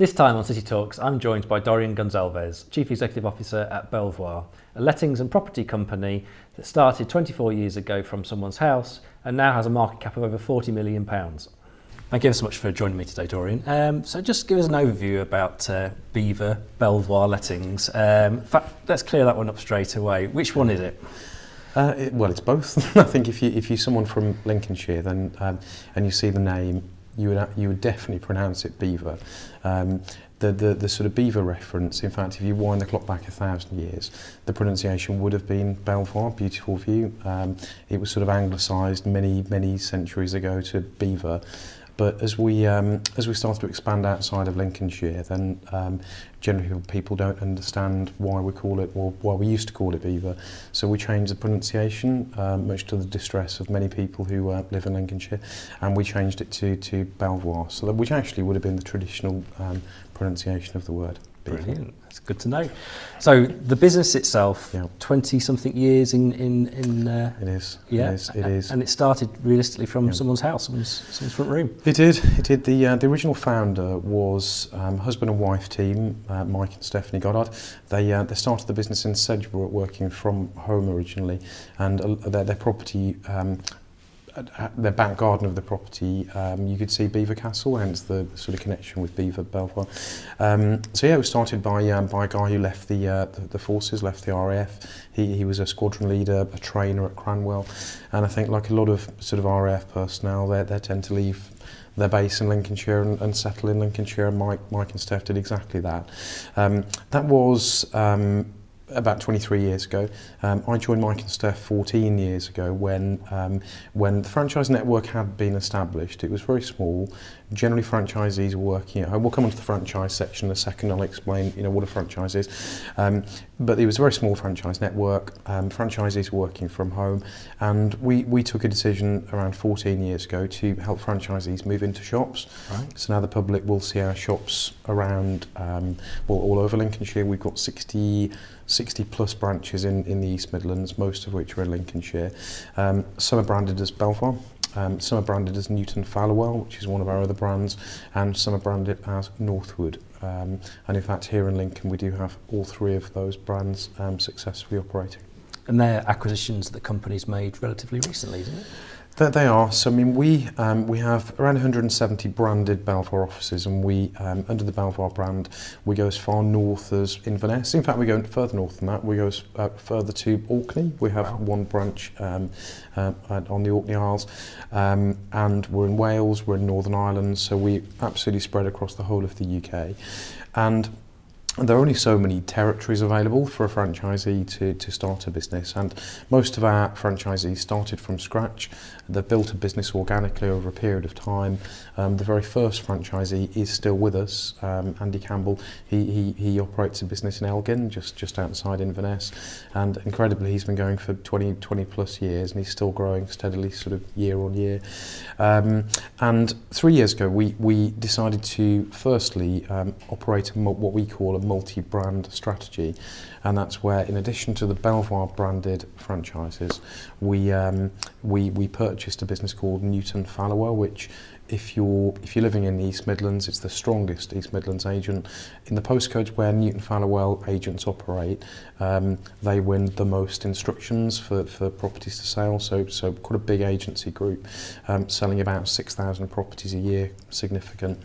This time on City Talks, I'm joined by Dorian Gonzalez, Chief Executive Officer at Belvoir, a lettings and property company that started 24 years ago from someone's house and now has a market cap of over 40 million pounds. Thank you so much for joining me today, Dorian. Um, so just give us an overview about uh, Beaver, Belvoir Lettings. Um, in fact, let's clear that one up straight away. Which one is it? Uh, it, well, it's both. I think if you if you're someone from Lincolnshire, then um, and you see the name, you would you would definitely pronounce it Beaver. Um, the, the, the sort of beaver reference, in fact, if you wind the clock back a thousand years, the pronunciation would have been Belvoir, beautiful view. Um, it was sort of anglicised many, many centuries ago to beaver. But as we um, as we started to expand outside of Lincolnshire, then um, generally people don't understand why we call it or why we used to call it Beaver. So we changed the pronunciation, um, much to the distress of many people who uh, live in Lincolnshire, and we changed it to to Belvoir, so that which actually would have been the traditional um, pronunciation of the word. Brilliant. That's good to know. So the business itself, twenty yeah. something years in in in. Uh, it is. Yeah. It is. It is. And it started realistically from yeah. someone's house, someone's, someone's front room. It did. It did. The uh, the original founder was um, husband and wife team, uh, Mike and Stephanie Goddard. They uh, they started the business in Sedgebrook, working from home originally, and uh, their, their property um, the back garden of the property, um, you could see Beaver Castle, hence the sort of connection with Beaver Belvoir. Um, so yeah, it was started by um, by a guy who left the, uh, the the forces, left the RAF. He he was a squadron leader, a trainer at Cranwell, and I think like a lot of sort of RAF personnel, they they tend to leave their base in Lincolnshire and, and settle in Lincolnshire. And Mike Mike and Steph did exactly that. Um, that was. About 23 years ago. Um, I joined Mike and Steph 14 years ago when um, when the franchise network had been established. It was very small. Generally, franchisees working at home. We'll come on to the franchise section in a second. I'll explain you know what a franchise is. Um, but it was a very small franchise network. Um, franchisees were working from home, and we we took a decision around 14 years ago to help franchisees move into shops. Right. So now the public will see our shops around um, well all over Lincolnshire. We've got 60 60 plus branches in, in the East Midlands, most of which are in Lincolnshire. Um, some are branded as Belvoir, um, some are branded as Newton Fallowell, which is one of our other brands, and some are branded as Northwood. Um, and in fact, here in Lincoln, we do have all three of those brands um, successfully operating. And they're acquisitions that the company's made relatively recently, isn't it? That they are. So I mean, we um, we have around 170 branded Belvoir offices, and we um, under the Belvoir brand, we go as far north as Inverness. In fact, we go further north than that. We go as, uh, further to Orkney. We have wow. one branch um, uh, on the Orkney Isles, um, and we're in Wales. We're in Northern Ireland. So we absolutely spread across the whole of the UK, and there are only so many territories available for a franchisee to, to start a business and most of our franchisees started from scratch. They've built a business organically over a period of time. Um, the very first franchisee is still with us um, Andy Campbell. He, he, he operates a business in Elgin just just outside Inverness and incredibly he's been going for 20 20 plus years and he's still growing steadily sort of year on year. Um, and three years ago we, we decided to firstly um, operate what we call a multi-brand strategy. And that's where in addition to the Belvoir branded franchises we um, we we purchased a business called Newton Fallowell which if you're if you're living in the East Midlands, it's the strongest East Midlands agent. In the postcodes where Newton Fallowell agents operate, um, they win the most instructions for, for properties to sell. So so quite a big agency group, um, selling about 6,000 properties a year, significant.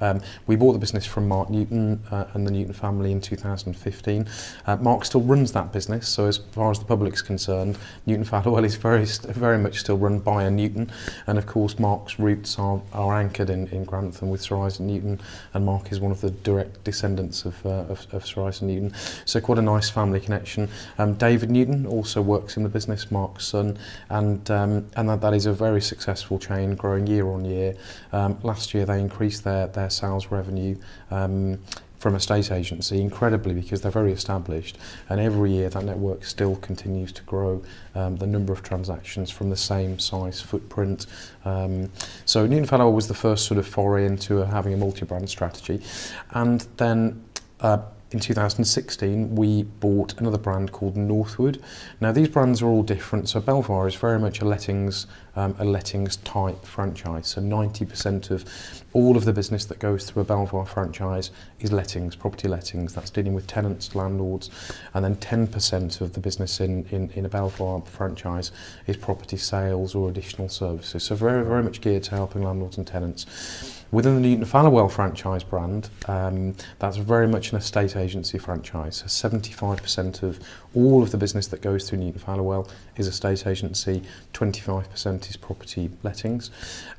Um, we bought the business from Mark Newton uh, and the Newton family in 2015. Uh, Mark still runs that business, so as far as the public's concerned, Newton Fallowell is very very much still run by a Newton, and of course Mark's roots are are anchored in, in Grantham with Sir Isaac Newton, and Mark is one of the direct descendants of, uh, of, of Sir Isaac Newton. So quite a nice family connection. Um, David Newton also works in the business, Mark's son, and, um, and that, that is a very successful chain growing year on year. Um, last year they increased their, their sales revenue um, from a state agency incredibly because they're very established and every year that network still continues to grow um, the number of transactions from the same size footprint. Um, so Newton Fallowell was the first sort of foray into uh, having a multi-brand strategy. And then uh, in 2016 we bought another brand called Northwood. Now these brands are all different so Belvoir is very much a lettings um, a lettings type franchise. So 90% of all of the business that goes through a Belvoir franchise is lettings, property lettings. That's dealing with tenants, landlords, and then 10% of the business in, in, in a Belvoir franchise is property sales or additional services. So very, very much geared to helping landlords and tenants. Within the Newton Fallowell franchise brand, um, that's very much an estate agency franchise. So 75% of all of the business that goes through Newton Fallowell is estate agency, 25% is property lettings.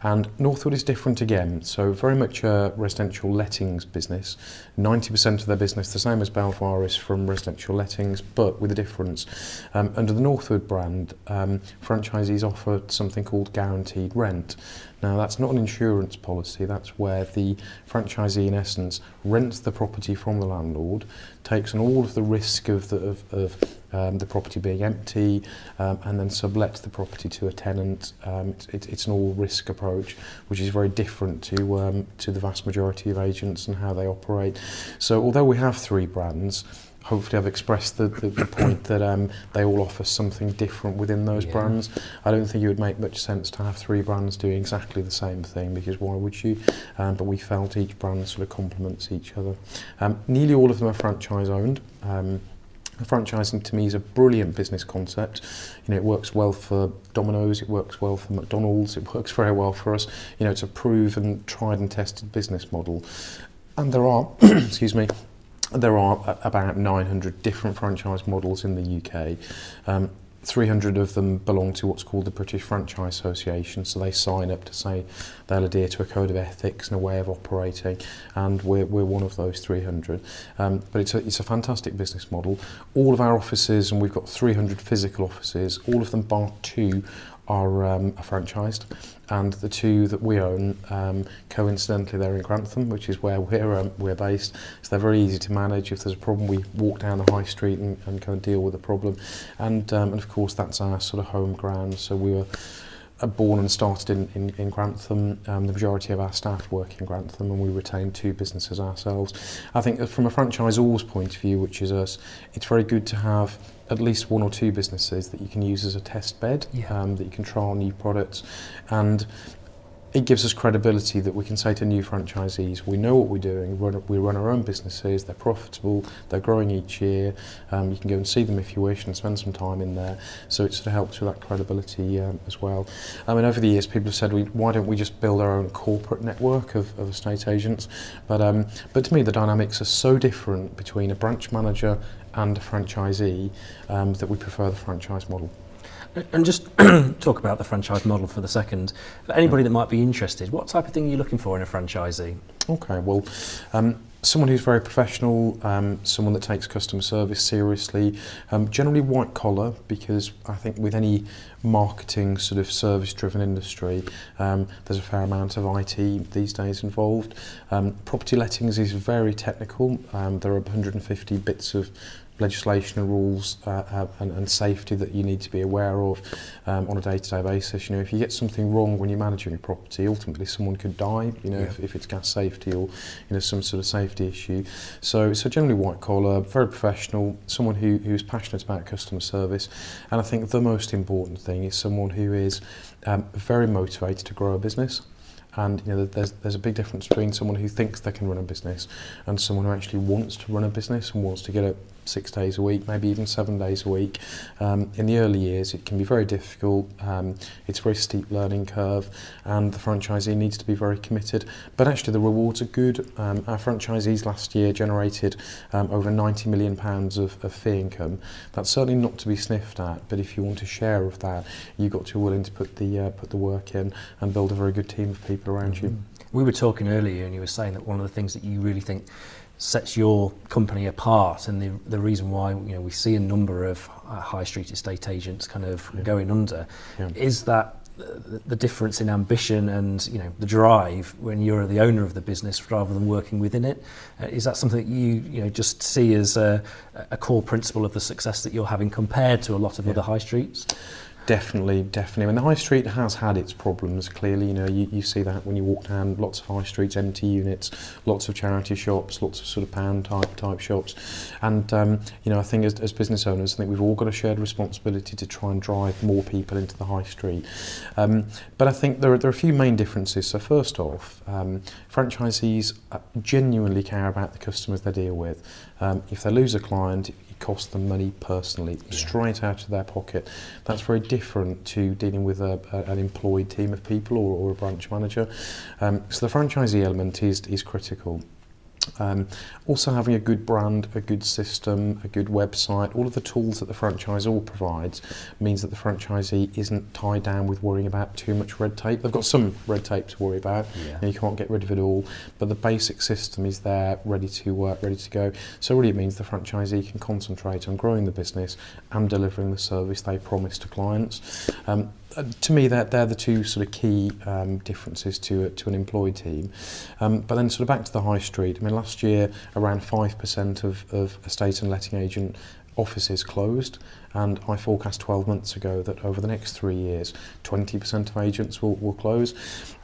And Northwood is different again, so very much a residential lettings business. 90% of their business, the same as Belvoir, is from residential lettings, but with a difference. Um, under the Northwood brand, um, franchisees offer something called guaranteed rent. Now, that's not an insurance policy, that's where the franchisee, in essence, rents the property from the landlord, takes on all of the risk of the, of, of um, the property being empty um, and then sublets the property to a tenant. Um, it's, it, it's an all risk approach, which is very different to, um, to the vast majority of agents and how they operate. So, although we have three brands, hopefully I've expressed the, the, the point that um, they all offer something different within those yeah. brands. I don't think it would make much sense to have three brands doing exactly the same thing because why would you? Um, but we felt each brand sort of complements each other. Um, nearly all of them are franchise owned. Um, franchising to me is a brilliant business concept. You know, it works well for Domino's, it works well for McDonald's, it works very well for us. You know, it's a proven, tried and tested business model. And there are, excuse me, there are about 900 different franchise models in the UK. Um, 300 of them belong to what's called the British Franchise Association, so they sign up to say they'll adhere to a code of ethics and a way of operating, and we're, we're one of those 300. Um, but it's a, it's a fantastic business model. All of our offices, and we've got 300 physical offices, all of them bar two are, um, are franchised, and the two that we own, um, coincidentally, they're in Grantham, which is where we're um, we're based. So they're very easy to manage. If there's a problem, we walk down the high street and, and kind of deal with the problem. And um, and of course, that's our sort of home ground. So we were uh, born and started in, in, in Grantham. Um, the majority of our staff work in Grantham and we retain two businesses ourselves. I think from a franchisor's point of view, which is us, it's very good to have at least one or two businesses that you can use as a test bed, yeah. um, that you can trial new products. And it gives us credibility that we can say to new franchisees, we know what we're doing, we run our own businesses, they're profitable, they're growing each year, um, you can go and see them if you wish and spend some time in there. So it sort of helps with that credibility um, as well. I mean, over the years, people have said, we, why don't we just build our own corporate network of, of estate agents? But, um, but to me, the dynamics are so different between a branch manager and a franchisee um, that we prefer the franchise model. And just talk about the franchise model for the second. For anybody that might be interested, what type of thing are you looking for in a franchisee? Okay, well, um, someone who's very professional, um, someone that takes customer service seriously, um, generally white collar, because I think with any marketing sort of service driven industry, um, there's a fair amount of IT these days involved. Um, property lettings is very technical. Um, there are 150 bits of legislation and rules uh, uh, and, and safety that you need to be aware of um, on a day-to-day basis. You know, if you get something wrong when you're managing a property, ultimately someone could die. You know, yeah. if, if it's gas safety or you know some sort of safety issue. So, so generally white collar, very professional, someone who who's passionate about customer service, and I think the most important thing is someone who is um, very motivated to grow a business. And you know, there's there's a big difference between someone who thinks they can run a business and someone who actually wants to run a business and wants to get it six days a week, maybe even seven days a week. Um, in the early years, it can be very difficult. Um, it's a very steep learning curve, and the franchisee needs to be very committed. But actually, the rewards are good. Um, our franchisees last year generated um, over 90 million pounds of, of fee income. That's certainly not to be sniffed at. But if you want a share of that, you've got to be willing to put the uh, put the work in and build a very good team of people around mm-hmm. you. We were talking earlier, and you were saying that one of the things that you really think sets your company apart and the, the reason why you know we see a number of uh, high street estate agents kind of yeah. going under yeah. is that the, the difference in ambition and you know the drive when you're the owner of the business rather than working within it uh, is that something that you you know just see as a, a core principle of the success that you're having compared to a lot of yeah. other high streets Definitely, definitely. And the high street has had its problems. Clearly, you know, you, you see that when you walk down lots of high streets, empty units, lots of charity shops, lots of sort of pound type type shops, and um, you know, I think as, as business owners, I think we've all got a shared responsibility to try and drive more people into the high street. Um, but I think there are, there are a few main differences. So first off, um, franchisees uh, genuinely care about the customers they deal with. Um, if they lose a client, cost them money personally, yeah. straight out of their pocket. That's very different to dealing with a, a, an employed team of people or, or a branch manager. Um, so the franchisee element is, is critical. Um, also having a good brand, a good system, a good website, all of the tools that the franchisor provides means that the franchisee isn't tied down with worrying about too much red tape. They've got some red tape to worry about. Yeah. You, can't get rid of it all, but the basic system is there, ready to work, ready to go. So really, it means the franchisee can concentrate on growing the business and delivering the service they promise to clients. Um, uh, to me, they're, they're the two sort of key um, differences to a, to an employed team. Um, but then sort of back to the high street. I mean, last year around 5% of, of estate and letting agent offices closed. And I forecast 12 months ago that over the next three years, 20% of agents will, will close.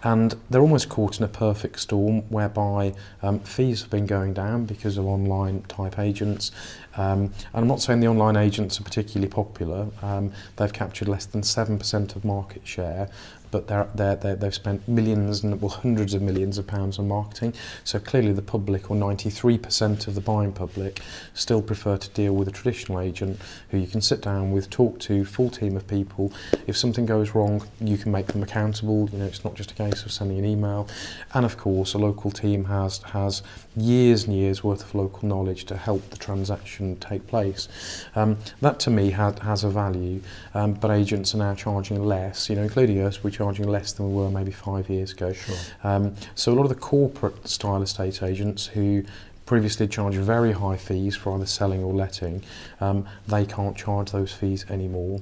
And they're almost caught in a perfect storm whereby um, fees have been going down because of online type agents. Um, and I'm not saying the online agents are particularly popular, um, they've captured less than 7% of market share, but they're, they're, they're, they've spent millions and well hundreds of millions of pounds on marketing. So clearly the public, or 93% of the buying public, still prefer to deal with a traditional agent who you can sit down with, talk to, full team of people. If something goes wrong, you can make them accountable. You know, it's not just a case of sending an email. And of course, a local team has has years and years worth of local knowledge to help the transaction take place. Um, that to me has, has a value, um, but agents are now charging less, you know, including us, we're charging less than we were maybe five years ago. Sure. Um, so a lot of the corporate style estate agents who previously charged very high fees for either selling or letting, um, they can't charge those fees anymore.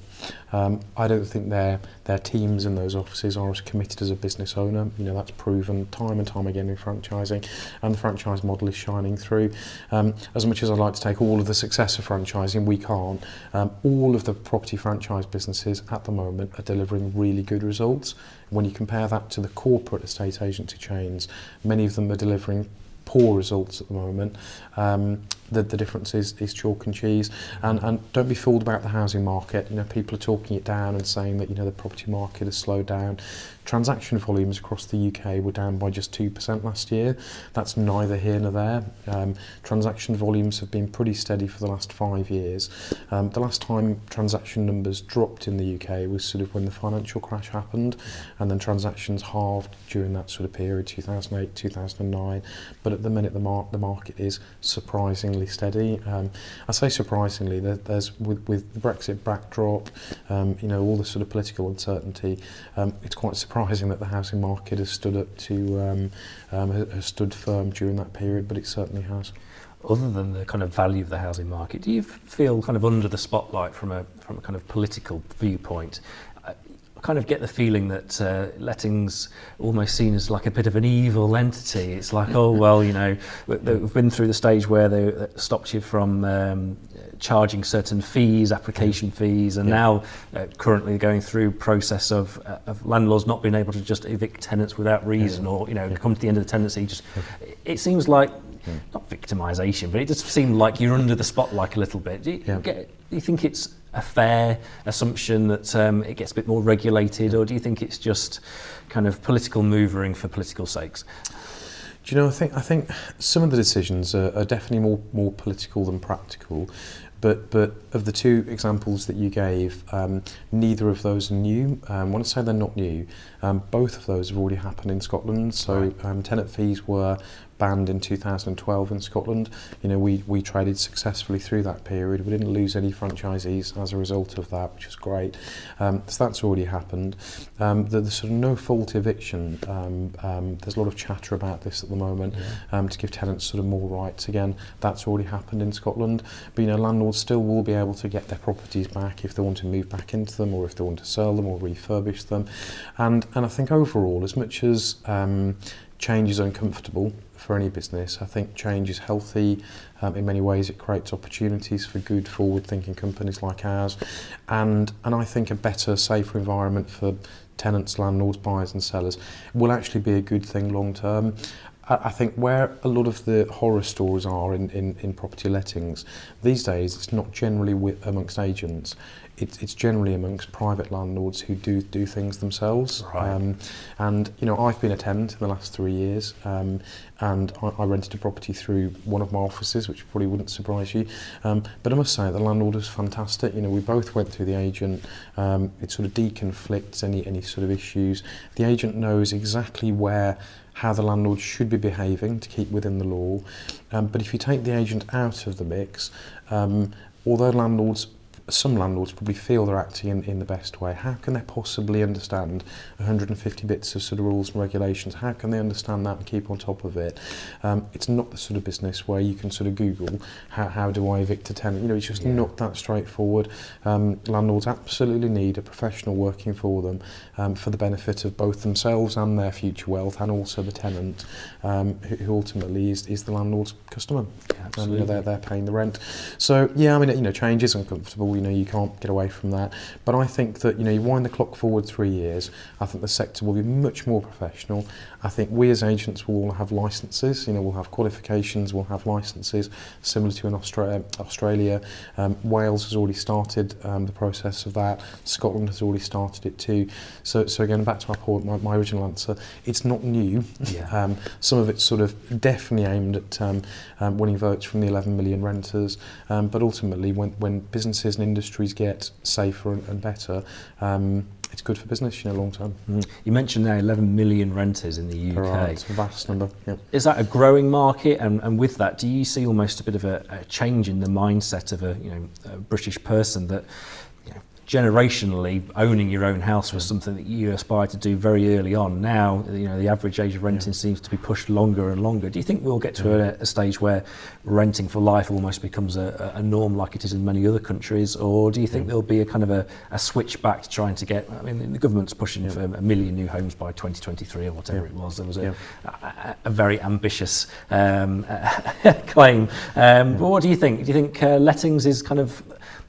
Um, I don't think their their teams in those offices are as committed as a business owner. You know that's proven time and time again in franchising, and the franchise model is shining through. Um, as much as I'd like to take all of the success of franchising, we can't. Um, all of the property franchise businesses at the moment are delivering really good results. When you compare that to the corporate estate agency chains, many of them are delivering poor results at the moment. Um, the, the difference is, is chalk and cheese. And, and don't be fooled about the housing market. You know, people are talking it down and saying that, you know, the property market has slowed down. Transaction volumes across the UK were down by just 2% last year. That's neither here nor there. Um, transaction volumes have been pretty steady for the last five years. Um, the last time transaction numbers dropped in the UK was sort of when the financial crash happened, and then transactions halved during that sort of period, 2008, 2009. But at the minute, the, mar- the market is surprisingly steady. Um, I say surprisingly, there, there's with, with the Brexit backdrop, um, you know, all the sort of political uncertainty, um, it's quite surprising that the housing market has stood up to um, um, has stood firm during that period, but it certainly has. Other than the kind of value of the housing market, do you feel kind of under the spotlight from a from a kind of political viewpoint? Kind of get the feeling that uh, lettings almost seen as like a bit of an evil entity. It's like, oh well, you know, we've been through the stage where they stopped you from um, charging certain fees, application fees, and yeah. now uh, currently going through process of, uh, of landlords not being able to just evict tenants without reason, yeah. or you know, yeah. come to the end of the tenancy. Just it seems like not victimization, but it just seemed like you're under the spotlight a little bit. Do you, get, do you think it's a fair assumption that um, it gets a bit more regulated, or do you think it's just kind of political movering for political sakes? Do you know? I think I think some of the decisions are, are definitely more more political than practical. But, but of the two examples that you gave, um, neither of those are new. Um, when I say they're not new, um, both of those have already happened in Scotland. So um, tenant fees were banned in 2012 in Scotland. You know, we, we traded successfully through that period. We didn't lose any franchisees as a result of that, which is great. Um, so that's already happened. Um, the, the sort of no fault eviction, um, um, there's a lot of chatter about this at the moment yeah. um, to give tenants sort of more rights. Again, that's already happened in Scotland. But, you know, landlords landlords still will be able to get their properties back if they want to move back into them or if they want to sell them or refurbish them. And, and I think overall, as much as um, change is uncomfortable for any business, I think change is healthy. Um, in many ways, it creates opportunities for good, forward-thinking companies like ours, and and I think a better, safer environment for tenants, landlords, buyers, and sellers will actually be a good thing long term. I think where a lot of the horror stories are in, in, in property lettings these days, it's not generally with, amongst agents. It's, it's generally amongst private landlords who do do things themselves. Right. Um, and you know, I've been a tenant in the last three years, um, and I, I rented a property through one of my offices, which probably wouldn't surprise you. Um, but I must say, the landlord was fantastic. You know, we both went through the agent. Um, it sort of deconflicts any any sort of issues. The agent knows exactly where how the landlord should be behaving to keep within the law. Um, but if you take the agent out of the mix, um, although landlords some landlords probably feel they're acting in, in the best way. How can they possibly understand 150 bits of sort of rules and regulations? How can they understand that and keep on top of it? Um, it's not the sort of business where you can sort of Google how, how do I evict a tenant. You know, it's just yeah. not that straightforward. Um, landlords absolutely need a professional working for them um, for the benefit of both themselves and their future wealth, and also the tenant, um, who, who ultimately is, is the landlord's customer. Absolutely. And you know, they're, they're paying the rent. So yeah, I mean, you know, change is uncomfortable You know, you can't get away from that. But I think that you know, you wind the clock forward three years. I think the sector will be much more professional. I think we as agents will all have licenses, you know, we'll have qualifications, we'll have licenses similar to in Australia. Australia. Um, Wales has already started um, the process of that. Scotland has already started it too. So, so again, back to my, point, my, my original answer, it's not new. Yeah. Um, some of it's sort of definitely aimed at um, um, winning votes from the 11 million renters, um, but ultimately when, when businesses and industries get safer and, and better, um, it's good for business, you know, long term. Mm. You mentioned now 11 million renters in the UK. Right, it's a vast number. Yep. Is that a growing market? And, and with that, do you see almost a bit of a, a change in the mindset of a, you know, a British person that generationally owning your own house was something that you aspired to do very early on. Now, you know, the average age of renting yeah. seems to be pushed longer and longer. Do you think we'll get to yeah. a, a stage where renting for life almost becomes a, a norm like it is in many other countries, or do you think yeah. there'll be a kind of a, a switch back to trying to get? I mean, the government's pushing for a million new homes by 2023 or whatever it was. There was a, a, very ambitious um, claim. Um, but what do you think? Do you think uh, lettings is kind of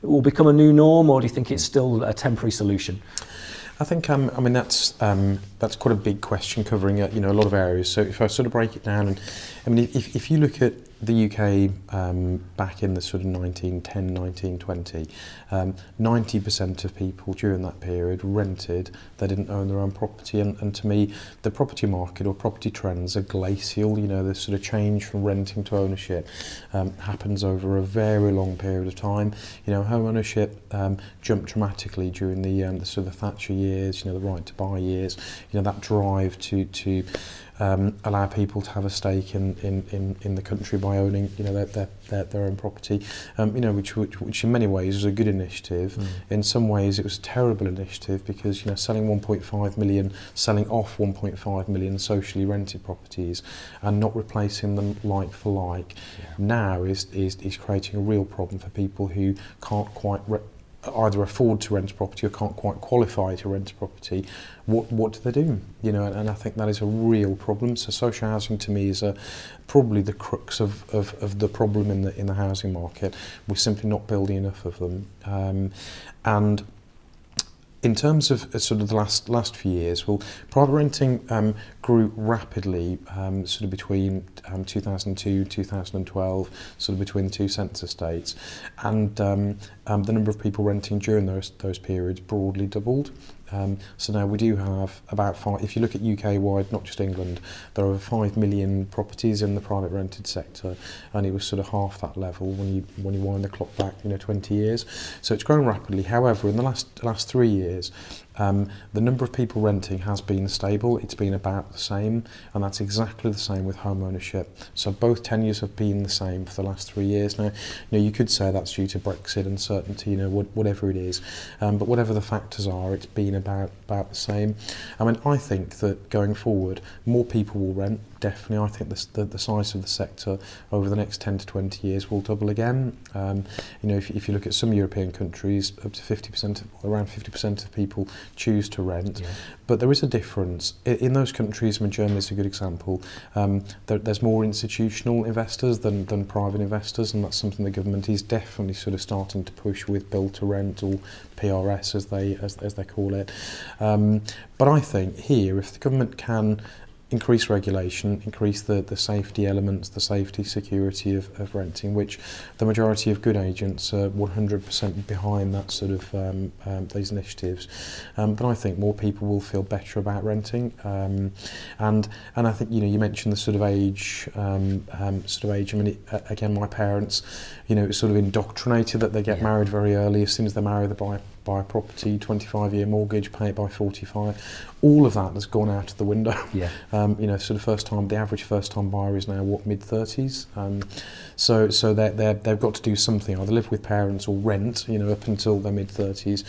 will become a new norm, or do you think it's still a temporary solution? I think um, I mean that's um, that's quite a big question covering uh, you know a lot of areas. So if I sort of break it down, and I mean if, if you look at the UK um, back in the sort of 1910, 1920, um, 90% of people during that period rented, they didn't own their own property. And, and to me, the property market or property trends are glacial. You know, the sort of change from renting to ownership um, happens over a very long period of time. You know, home ownership um, jumped dramatically during the, um, the sort of the Thatcher years, you know, the right to buy years, you know, that drive to, to um, allow people to have a stake in, in, in, in the country by owning you know, their, their, their, their own property, um, you know, which, which, which in many ways was a good initiative. Mm. In some ways it was a terrible initiative because you know, selling 1.5 million, selling off 1.5 million socially rented properties and not replacing them like for like yeah. now is, is, is creating a real problem for people who can't quite re either afford to rent a property or can't quite qualify to rent a property, what what do they do? You know, and, and I think that is a real problem. So social housing to me is a, probably the crux of, of, of the problem in the in the housing market. We're simply not building enough of them, um, and in terms of uh, sort of the last last few years, well, private renting um, grew rapidly, um, sort of between um, 2002 2012, sort of between the two census dates, and um, um, the number of people renting during those those periods broadly doubled. Um, so now we do have about five, if you look at UK wide, not just England, there are five million properties in the private rented sector, and it was sort of half that level when you when you wind the clock back, you know, 20 years. So it's grown rapidly. However, in the last last three years, Um, the number of people renting has been stable. It's been about the same, and that's exactly the same with home ownership. So both tenures have been the same for the last three years. Now, you know, you could say that's due to Brexit uncertainty, you know, what, whatever it is. Um, but whatever the factors are, it's been about about the same. I mean, I think that going forward, more people will rent definitely. I think the, the, the size of the sector over the next 10 to 20 years will double again. Um, you know, if, if you look at some European countries, up to 50%, around 50% of people choose to rent. Yeah. But there is a difference. In, in those countries, I mean, Germany is a good example, um, there, there's more institutional investors than, than private investors, and that's something the government is definitely sort of starting to push with build to rent or PRS as they as, as they call it. Um, but I think here, if the government can increase regulation, increase the, the safety elements, the safety security of, of renting, which the majority of good agents are 100% behind that sort of um, um, these initiatives. Um, but I think more people will feel better about renting. Um, and and I think you know you mentioned the sort of age um, um, sort of age. I mean, it, uh, again, my parents, you know, it's sort of indoctrinated that they get yeah. married very early. As soon as they're married, they buy buy a property, 25 year mortgage, pay it by 45. All of that has gone out of the window. Yeah. Um, you know, sort of first time, the average first time buyer is now what mid 30s. Um, so so they they they've got to do something, either live with parents or rent. You know, up until their mid 30s,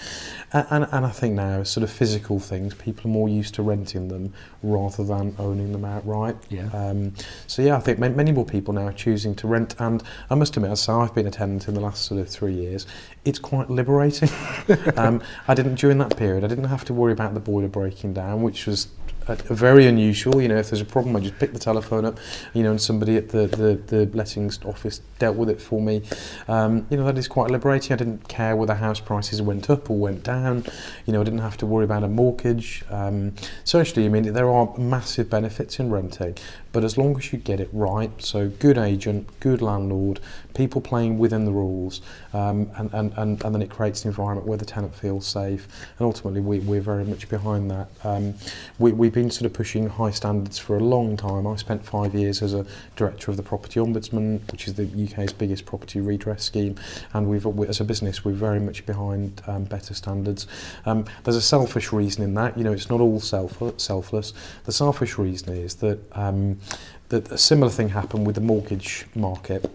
and, and and I think now sort of physical things, people are more used to renting them rather than owning them outright. Yeah. Um, so yeah, I think many more people now are choosing to rent, and I must admit, so I've been a tenant in the last sort of three years. It's quite liberating. um, I didn't during that period. I didn't have to worry about the boiler breaking down, which was uh, very unusual. You know, if there's a problem, I just pick the telephone up, you know, and somebody at the, the, the lettings office dealt with it for me. Um, you know, that is quite liberating. I didn't care whether house prices went up or went down. You know, I didn't have to worry about a mortgage. Um, so actually, I mean, there are massive benefits in renting, but as long as you get it right, so good agent, good landlord, people playing within the rules, um, and, and, and, and then it creates an environment where the tenant feels safe. And ultimately, we, we're very much behind that. Um, we, we've been sort of pushing high standards for a long time. I spent five years as a director of the Property Ombudsman, which is the UK's biggest property redress scheme, and we've, as a business, we're very much behind um, better standards. Um, there's a selfish reason in that. You know, it's not all self selfless. The selfish reason is that um, that a similar thing happened with the mortgage market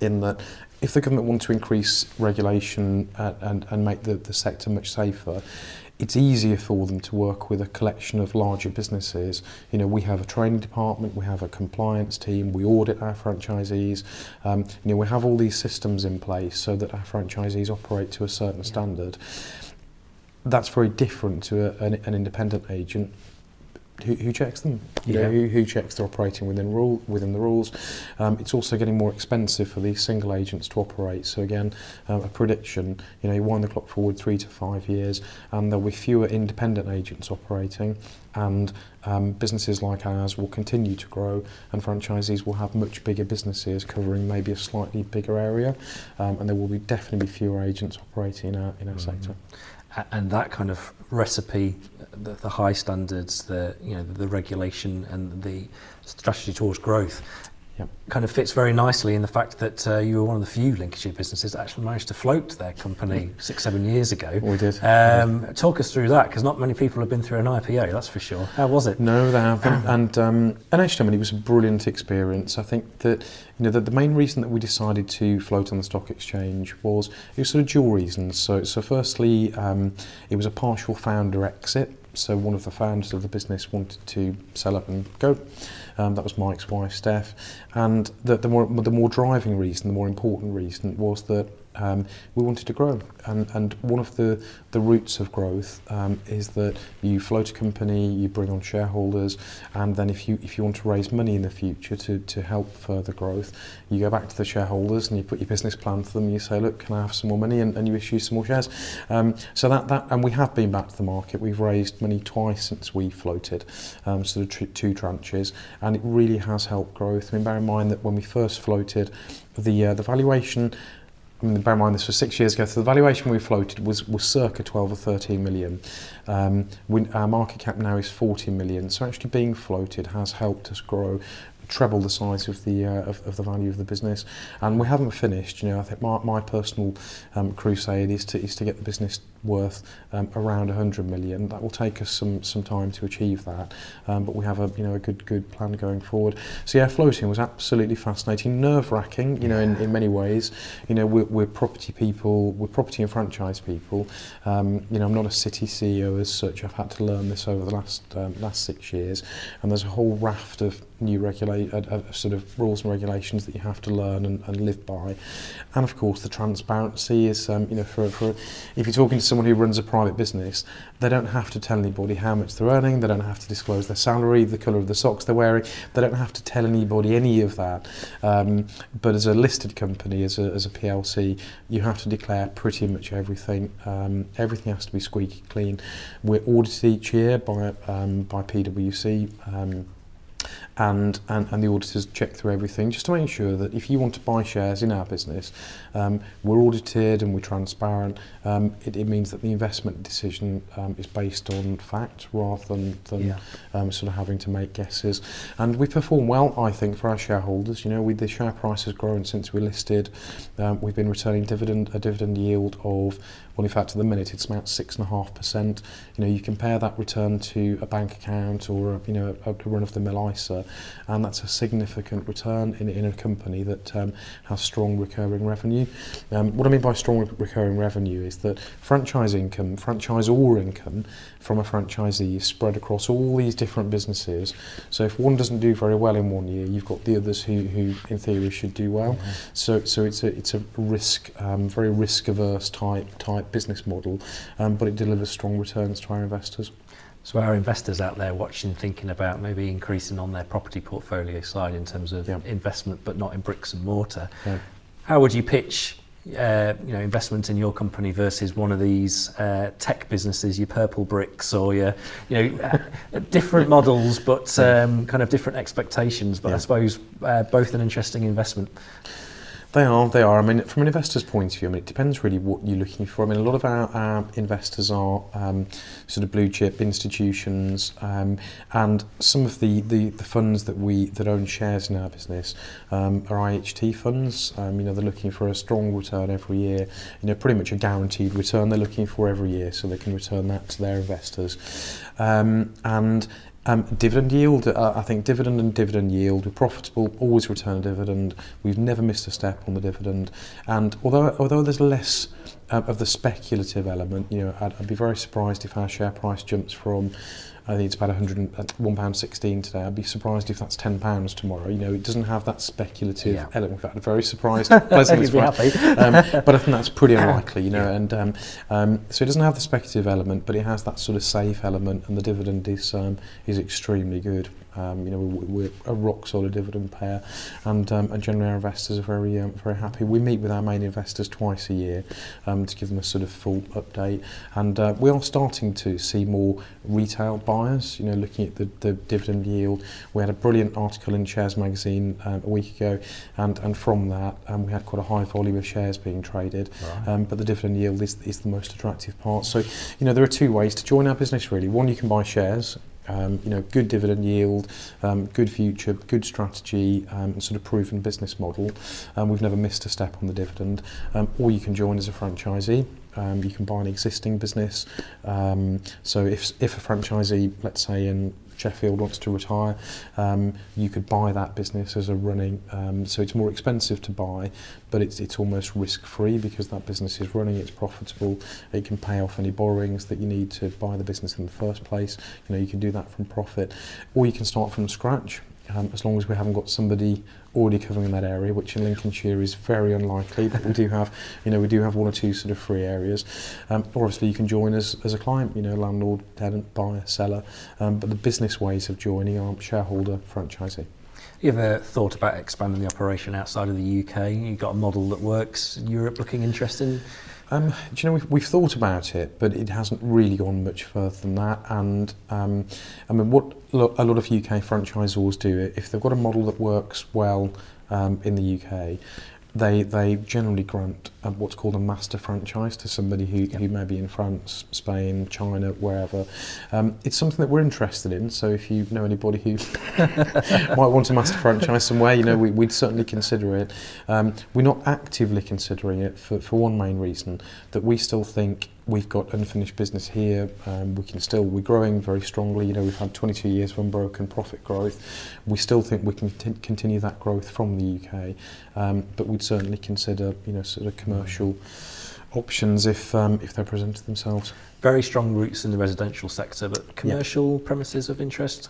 in that if the government want to increase regulation and, and, and make the, the sector much safer, it's easier for them to work with a collection of larger businesses. You know, we have a training department, we have a compliance team, we audit our franchisees. Um, you know, we have all these systems in place so that our franchisees operate to a certain yeah. standard. That's very different to a, an, an independent agent who, who checks them? You yeah. know, who, who checks they're operating within rule within the rules? Um, it's also getting more expensive for these single agents to operate. So again, um, a prediction. You know, you wind the clock forward three to five years, and there'll be fewer independent agents operating. And um, businesses like ours will continue to grow, and franchisees will have much bigger businesses covering maybe a slightly bigger area, um, and there will be definitely fewer agents operating in our in our mm-hmm. sector and that kind of recipe, the, the high standards, the you know the regulation and the strategy towards growth, yep. kind of fits very nicely in the fact that uh, you were one of the few Lincolnshire businesses that actually managed to float their company six, seven years ago. We did. Um, talk us through that, because not many people have been through an IPO, that's for sure. How was it? No, they haven't. and um, and actually, I mean, it was a brilliant experience. I think that you know the, the main reason that we decided to float on the stock exchange was it was sort of dual reasons. So so firstly, um, it was a partial founder exit. So one of the founders of the business wanted to sell up and go. Um, that was Mike's wife, Steph. And the, the, more, the more driving reason, the more important reason was that um, we wanted to grow. And, and one of the, the roots of growth um, is that you float a company, you bring on shareholders, and then if you, if you want to raise money in the future to, to help further growth, you go back to the shareholders and you put your business plan to them, you say, look, can I have some more money? And, and you issue some more shares. Um, so that, that, and we have been back to the market. We've raised money twice since we floated, um, so tr- two tranches, and it really has helped growth. I mean, bear in mind that when we first floated, the, uh, the valuation bear in mind this was six years ago, so the valuation we floated was, was circa 12 or 13 million. Um, we, our market cap now is 40 million, so actually being floated has helped us grow treble the size of the uh, of, of the value of the business and we haven't finished you know I think my, my personal um, crusade is to is to get the business worth um, around 100 million. That will take us some some time to achieve that. Um, but we have a you know a good good plan going forward. So yeah floating was absolutely fascinating nerve-wracking you know in, in many ways. You know we're, we're property people we're property and franchise people. Um, you know I'm not a city CEO as such. I've had to learn this over the last um, last six years. And there's a whole raft of new regulate uh, uh, sort of rules and regulations that you have to learn and, and live by, and of course the transparency is um, you know for, for if you're talking to someone who runs a private business, they don't have to tell anybody how much they're earning, they don't have to disclose their salary, the colour of the socks they're wearing, they don't have to tell anybody any of that. Um, but as a listed company, as a, as a PLC, you have to declare pretty much everything. Um, everything has to be squeaky clean. We're audited each year by, um, by PwC. Um, and, and, and the auditors check through everything just to make sure that if you want to buy shares in our business, um, we're audited and we're transparent. Um, it, it means that the investment decision um, is based on fact rather than, than yeah. um, sort of having to make guesses. And we perform well, I think, for our shareholders. You know, with the share price has grown since we listed. Um, we've been returning dividend a dividend yield of Well, in fact, at the minute, it's about 6.5%. You know, you compare that return to a bank account or, a, you know, a, a run-of-the-mill ISA, and that's a significant return in, in a company that um, has strong recurring revenue. Um, what I mean by strong recurring revenue is that franchise income, franchisor income, from a franchisee spread across all these different businesses. So if one doesn't do very well in one year, you've got the others who, who in theory should do well. Mm-hmm. So so it's a it's a risk um, very risk averse type type business model, um, but it delivers strong returns to our investors. So our investors out there watching, thinking about maybe increasing on their property portfolio side in terms of yeah. investment, but not in bricks and mortar. Yeah. How would you pitch uh, you know, investment in your company versus one of these uh, tech businesses, your Purplebricks or your, you know, uh, different models, but um, kind of different expectations. But yeah. I suppose uh, both an interesting investment. They are, they are. I mean, from an investor's point of view, I mean, it depends really what you're looking for. I mean, a lot of our, our investors are um, sort of blue chip institutions, um, and some of the, the, the funds that we that own shares in our business um, are IHT funds. Um, you know, they're looking for a strong return every year. You know, pretty much a guaranteed return they're looking for every year, so they can return that to their investors. Um, and um, dividend yield, uh, I think dividend and dividend yield, we're profitable, always return a dividend. We've never missed a step on the dividend. And although although there's less uh, of the speculative element, you know, I'd, I'd be very surprised if our share price jumps from I think it's about 100, uh, one pound sixteen today. I'd be surprised if that's ten pounds tomorrow. You know, it doesn't have that speculative yeah. element. In fact, I'm very surprised, pleasantly surprised. Um, but I think that's pretty unlikely. You know, yeah. and um, um, so it doesn't have the speculative element, but it has that sort of safe element, and the dividend is um, is extremely good. Um, you know, we, we're a rock solid dividend payer, and, um, and generally our investors are very um, very happy. We meet with our main investors twice a year um, to give them a sort of full update, and uh, we are starting to see more retail buyers. You know, looking at the, the dividend yield, we had a brilliant article in Shares Magazine um, a week ago, and and from that um, we had quite a high volume of shares being traded, right. um, but the dividend yield is, is the most attractive part. So, you know, there are two ways to join our business really. One, you can buy shares um, you know, good dividend yield, um, good future, good strategy, um, and sort of proven business model. Um, we've never missed a step on the dividend. Um, or you can join as a franchisee. Um, you can buy an existing business. Um, so if, if a franchisee, let's say in Sheffield wants to retire, um, you could buy that business as a running. Um, so it's more expensive to buy, but it's it's almost risk free because that business is running, it's profitable, it can pay off any borrowings that you need to buy the business in the first place. You know, you can do that from profit, or you can start from scratch um, as long as we haven't got somebody already covering that area, which in Lincolnshire is very unlikely, but we do have, you know, we do have one or two sort of free areas. Um, obviously, you can join as, as a client, you know, landlord, tenant, buyer, seller, um, but the business ways of joining are shareholder, franchisee. You ever thought about expanding the operation outside of the UK? You've got a model that works. Europe looking interesting? Um, do you know, we've, we've thought about it, but it hasn't really gone much further than that. And um, I mean, what lo- a lot of UK franchisors do, if they've got a model that works well um, in the UK, they they generally grant um, what's called a master franchise to somebody who, yep. who may be in France, Spain, China, wherever. Um, it's something that we're interested in. So if you know anybody who might want a master franchise somewhere, you know, we, would certainly consider it. Um, we're not actively considering it for, for one main reason that we still think we've got unfinished business here. Um, we can still, we're growing very strongly. You know, we've had 22 years of unbroken profit growth. We still think we can continue that growth from the UK, um, but we'd certainly consider, you know, sort of commercial options if um, if they presented themselves. Very strong roots in the residential sector, but commercial yeah. premises of interest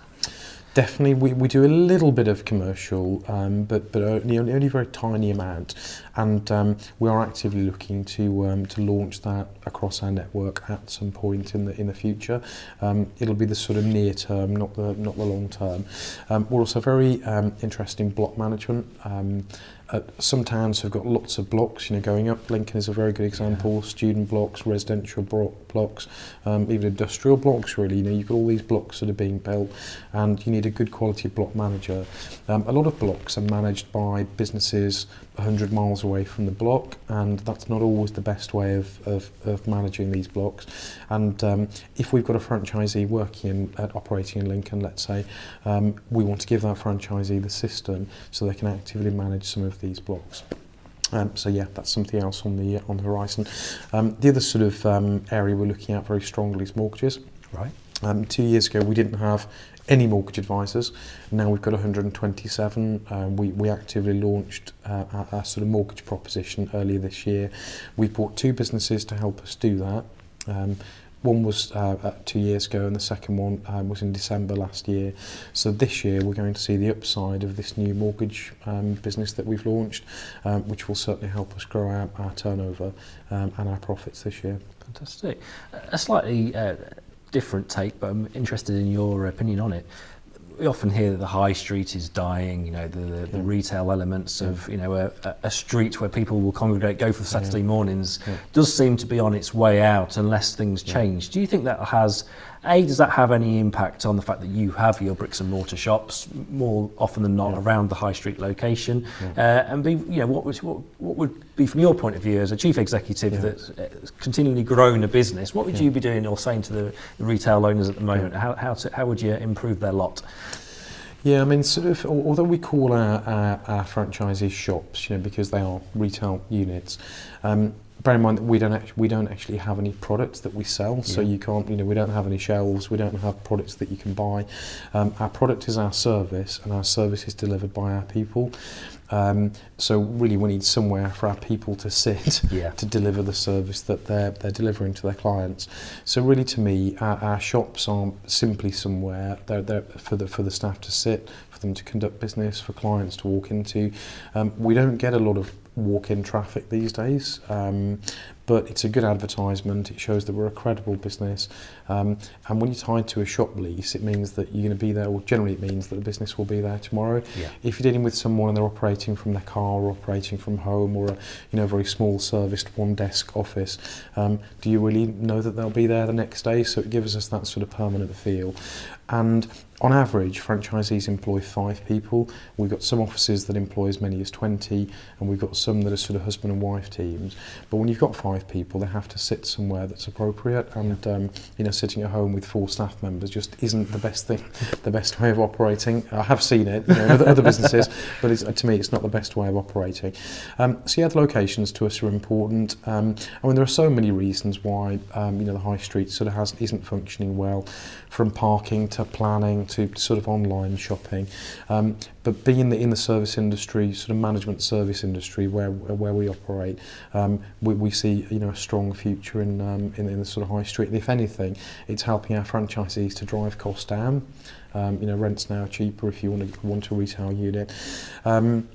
definitely we, we do a little bit of commercial, um, but but only, only a very tiny amount, and um, we are actively looking to um, to launch that across our network at some point in the in the future. Um, it'll be the sort of near term, not the not the long term. Um, we're also very um, interested in block management. Um, uh, sometimes have got lots of blocks, you know, going up. Lincoln is a very good example. Yeah. Student blocks, residential blo blocks, um, even industrial blocks, really. You know, you've got all these blocks that are being built and you need a good quality block manager. Um, a lot of blocks are managed by businesses, 100 miles away from the block, and that's not always the best way of of, of managing these blocks. And um, if we've got a franchisee working in, at operating in Lincoln, let's say, um, we want to give that franchisee the system so they can actively manage some of these blocks. Um, so yeah, that's something else on the on the horizon. Um, the other sort of um, area we're looking at very strongly is mortgages. Right. Um, two years ago, we didn't have any mortgage advisors. Now we've got 127. Um, we, we actively launched uh, our, our sort of mortgage proposition earlier this year. We bought two businesses to help us do that. Um, one was uh, uh, two years ago and the second one um, was in December last year. So this year we're going to see the upside of this new mortgage um, business that we've launched, um, which will certainly help us grow our, our turnover um, and our profits this year. Fantastic. A slightly uh, different take, but I'm interested in your opinion on it. we often hear that the high street is dying, you know, the, the, the retail elements of, you know, a, a street where people will congregate, go for Saturday yeah. mornings, yeah. does seem to be on its way out unless things change. Do you think that has A, does that have any impact on the fact that you have your bricks and mortar shops more often than not yeah. around the high street location? Yeah. Uh, and B, you know, what, was, what, what would be from your point of view as a chief executive yeah. that's uh, continually grown a business, what would you be doing or saying to the, the retail owners at the moment? How, how, to, how would you improve their lot? Yeah, I mean, sort of, although we call our, our, our franchisees shops, you know, because they are retail units, um, bear in mind that we don't actually, we don't actually have any products that we sell, so you can't you know we don't have any shelves, we don't have products that you can buy. Um, our product is our service, and our service is delivered by our people. Um, so really, we need somewhere for our people to sit yeah. to deliver the service that they're they're delivering to their clients. So really, to me, our, our shops aren't simply somewhere. They're, they're for the for the staff to sit, for them to conduct business, for clients to walk into. Um, we don't get a lot of walk-in traffic these days. Um, but it's a good advertisement. It shows that we're a credible business. Um, and when you're tied to a shop lease, it means that you're going to be there, or generally it means that the business will be there tomorrow. Yeah. If you're dealing with someone and they're operating from their car or operating from home or a you know very small serviced one desk office, um, do you really know that they'll be there the next day? So it gives us that sort of permanent feel. And on average, franchisees employ five people. We've got some offices that employ as many as 20, and we've got some that are sort of husband and wife teams. But when you've got five people, they have to sit somewhere that's appropriate, and um, you know, sitting at home with four staff members just isn't the best thing, the best way of operating. I have seen it, you know, in other, businesses, but to me, it's not the best way of operating. Um, so yeah, the locations to us are important. Um, I mean, there are so many reasons why um, you know the high street sort of has isn't functioning well, from parking to planning to sort of online shopping. Um, but being the, in the service industry, sort of management service industry where where we operate, um, we, we see you know a strong future in, um, in in the sort of high street. And if anything, it's helping our franchisees to drive costs down. Um, you know, rents now cheaper if you want to want a retail unit. Um,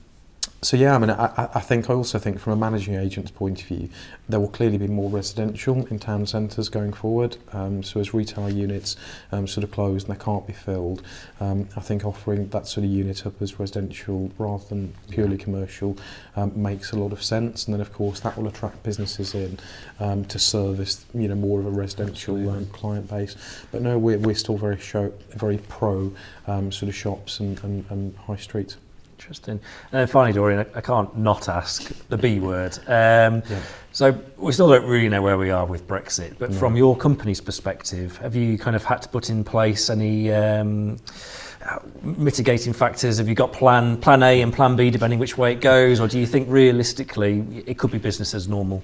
so yeah, I mean, I, I think I also think from a managing agent's point of view, there will clearly be more residential in town centres going forward. Um, so as retail units um, sort of close and they can't be filled, um, I think offering that sort of unit up as residential rather than purely yeah. commercial um, makes a lot of sense. And then of course that will attract businesses in um, to service you know more of a residential um, client base. But no, we're, we're still very show, very pro sort of shops and, and, and high streets. Interesting. And then finally, Dorian, I, I can't not ask the B word. Um, yeah. So we still don't really know where we are with Brexit, but no. from your company's perspective, have you kind of had to put in place any um, mitigating factors? Have you got plan plan A and plan B depending which way it goes, or do you think realistically it could be business as normal?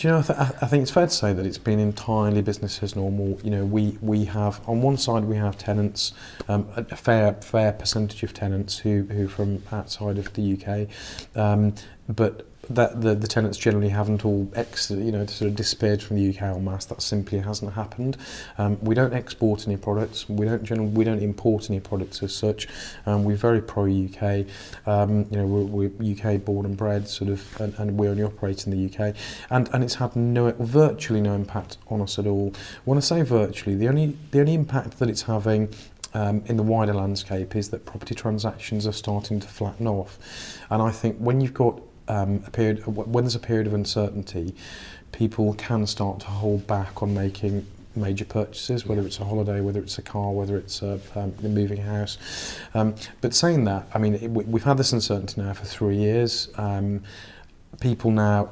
Do you know, I, th I think it's fair to say that it's been entirely business as normal. You know, we, we have, on one side, we have tenants, um, a fair fair percentage of tenants who, who from outside of the UK, um, but that the, the tenants generally haven't all ex, you know sort of disappeared from the UK en masse. That simply hasn't happened. Um, we don't export any products. We don't we don't import any products as such. Um, we're very pro UK. Um, you know we're, we're UK born and bred sort of, and, and we only operate in the UK, and and it's had no virtually no impact on us at all. When I say virtually, the only the only impact that it's having um, in the wider landscape is that property transactions are starting to flatten off. And I think when you've got um, a period, when there's a period of uncertainty, people can start to hold back on making major purchases, whether it's a holiday, whether it's a car, whether it's a, um, moving house. Um, but saying that, I mean, it, we've had this uncertainty now for three years. Um, people now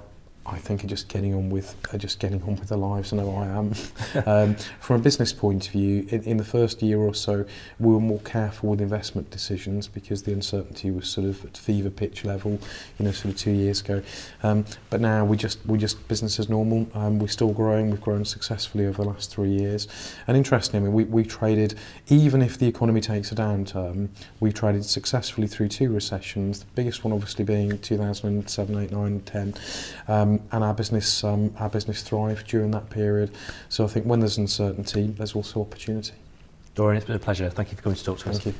I think are just getting on with are just getting on with their lives. I know I am. um, from a business point of view, in, in the first year or so, we were more careful with investment decisions because the uncertainty was sort of at fever pitch level, you know, sort of two years ago. Um, but now we just we just business as normal. Um, we're still growing. We've grown successfully over the last three years. And interestingly, I mean, we we traded even if the economy takes a downturn, we traded successfully through two recessions. The biggest one obviously being 2007, 8, 9, 10. Um, and our business um, our business thrived during that period. So I think when there's uncertainty, there's also opportunity. Dorian, it's been a pleasure. Thank you for coming to talk to Thank us. You.